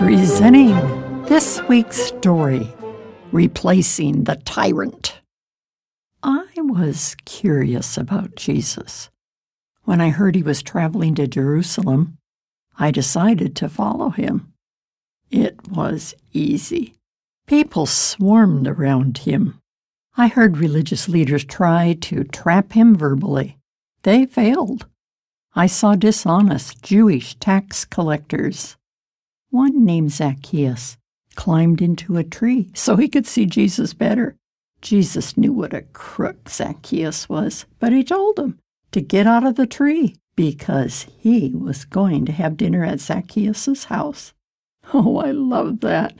Presenting this week's story Replacing the Tyrant. I was curious about Jesus. When I heard he was traveling to Jerusalem, I decided to follow him. It was easy. People swarmed around him. I heard religious leaders try to trap him verbally. They failed. I saw dishonest Jewish tax collectors. One named Zacchaeus climbed into a tree so he could see Jesus better. Jesus knew what a crook Zacchaeus was, but he told him to get out of the tree because he was going to have dinner at Zacchaeus' house. Oh, I love that.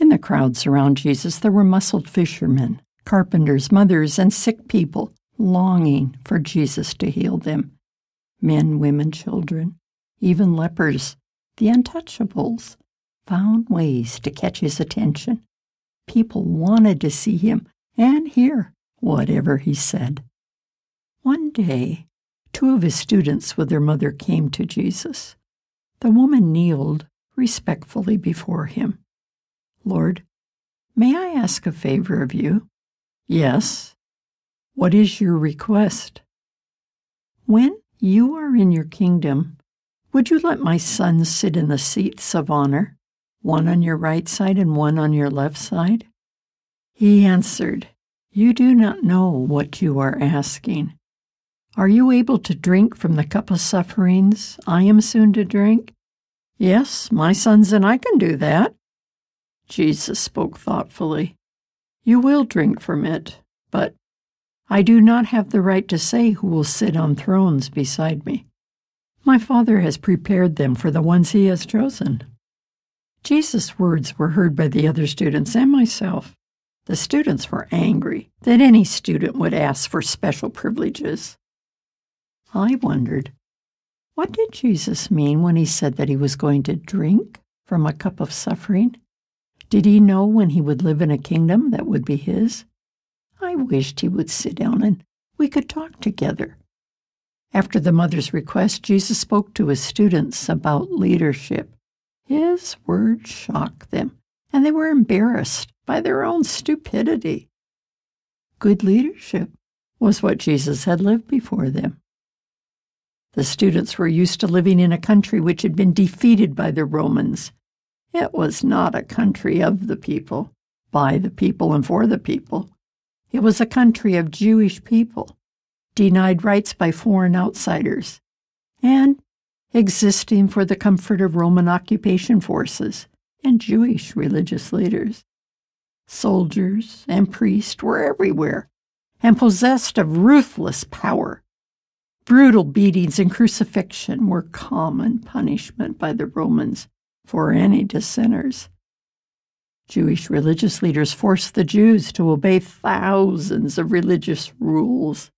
In the crowds around Jesus, there were muscled fishermen, carpenters, mothers, and sick people longing for Jesus to heal them. Men, women, children, even lepers, the untouchables, found ways to catch his attention. People wanted to see him and hear whatever he said. One day, two of his students with their mother came to Jesus. The woman kneeled respectfully before him. Lord, may I ask a favor of you? Yes. What is your request? When you are in your kingdom, would you let my sons sit in the seats of honor, one on your right side and one on your left side? He answered, You do not know what you are asking. Are you able to drink from the cup of sufferings I am soon to drink? Yes, my sons and I can do that. Jesus spoke thoughtfully. You will drink from it, but I do not have the right to say who will sit on thrones beside me. My Father has prepared them for the ones He has chosen. Jesus' words were heard by the other students and myself. The students were angry that any student would ask for special privileges. I wondered, what did Jesus mean when he said that he was going to drink from a cup of suffering? Did he know when he would live in a kingdom that would be his? I wished he would sit down and we could talk together. After the mother's request, Jesus spoke to his students about leadership. His words shocked them, and they were embarrassed by their own stupidity. Good leadership was what Jesus had lived before them. The students were used to living in a country which had been defeated by the Romans it was not a country of the people, by the people, and for the people. It was a country of Jewish people, denied rights by foreign outsiders, and existing for the comfort of Roman occupation forces and Jewish religious leaders. Soldiers and priests were everywhere and possessed of ruthless power. Brutal beatings and crucifixion were common punishment by the Romans for any dissenters. Jewish religious leaders forced the Jews to obey thousands of religious rules.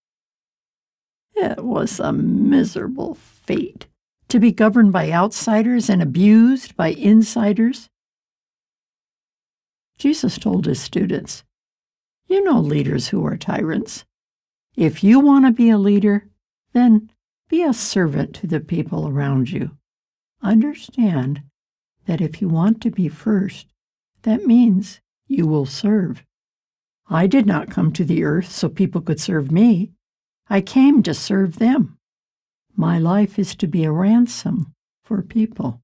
It was a miserable fate to be governed by outsiders and abused by insiders. Jesus told his students, You know leaders who are tyrants. If you want to be a leader, then be a servant to the people around you. Understand that if you want to be first, that means you will serve. I did not come to the earth so people could serve me. I came to serve them. My life is to be a ransom for people.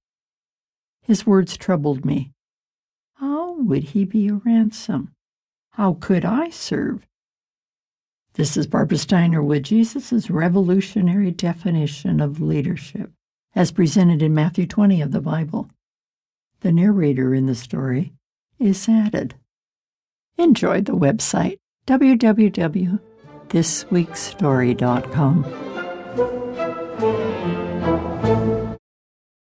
His words troubled me. How would he be a ransom? How could I serve? This is Barbara Steiner with Jesus' revolutionary definition of leadership, as presented in Matthew 20 of the Bible the narrator in the story, is added. Enjoy the website www.thisweekstory.com.